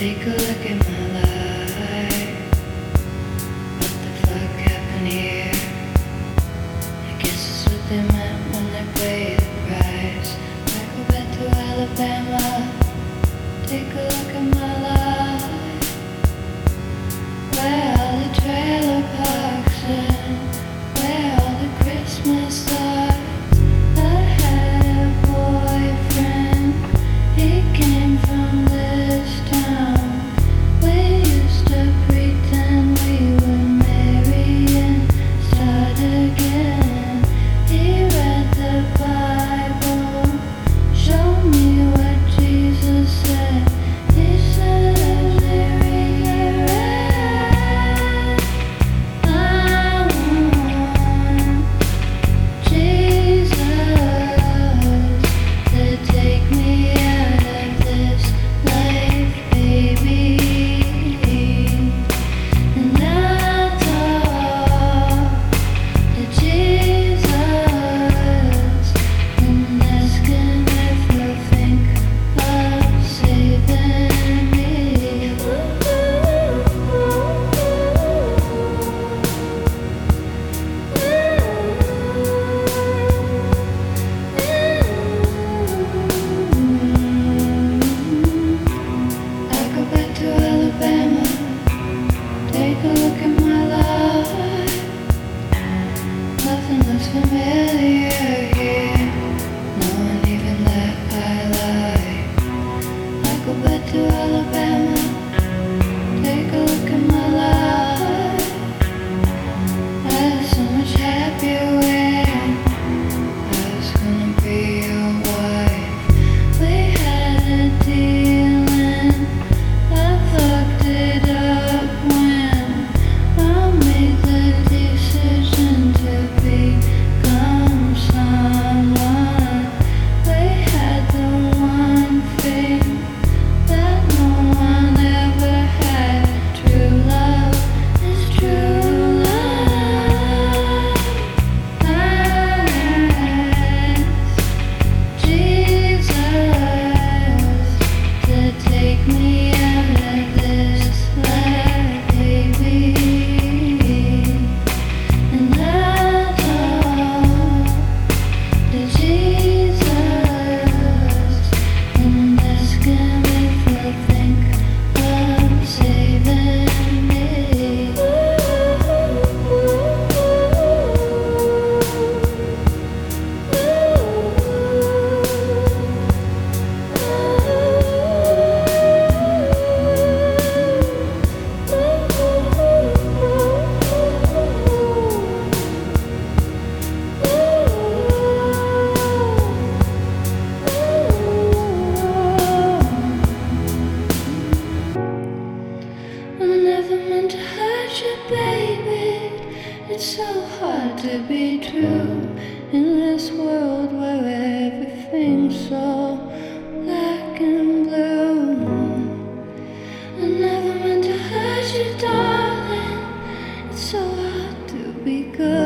Take a look at my life. What the fuck happened here? I guess it's what they meant when they paid the price. I go back to Alabama. Take a look at my life. Where all the trailer parks and where all the Christmas. familiar. in this world where everything's so black and blue. I never meant to hurt you, darling. It's so hard to be good.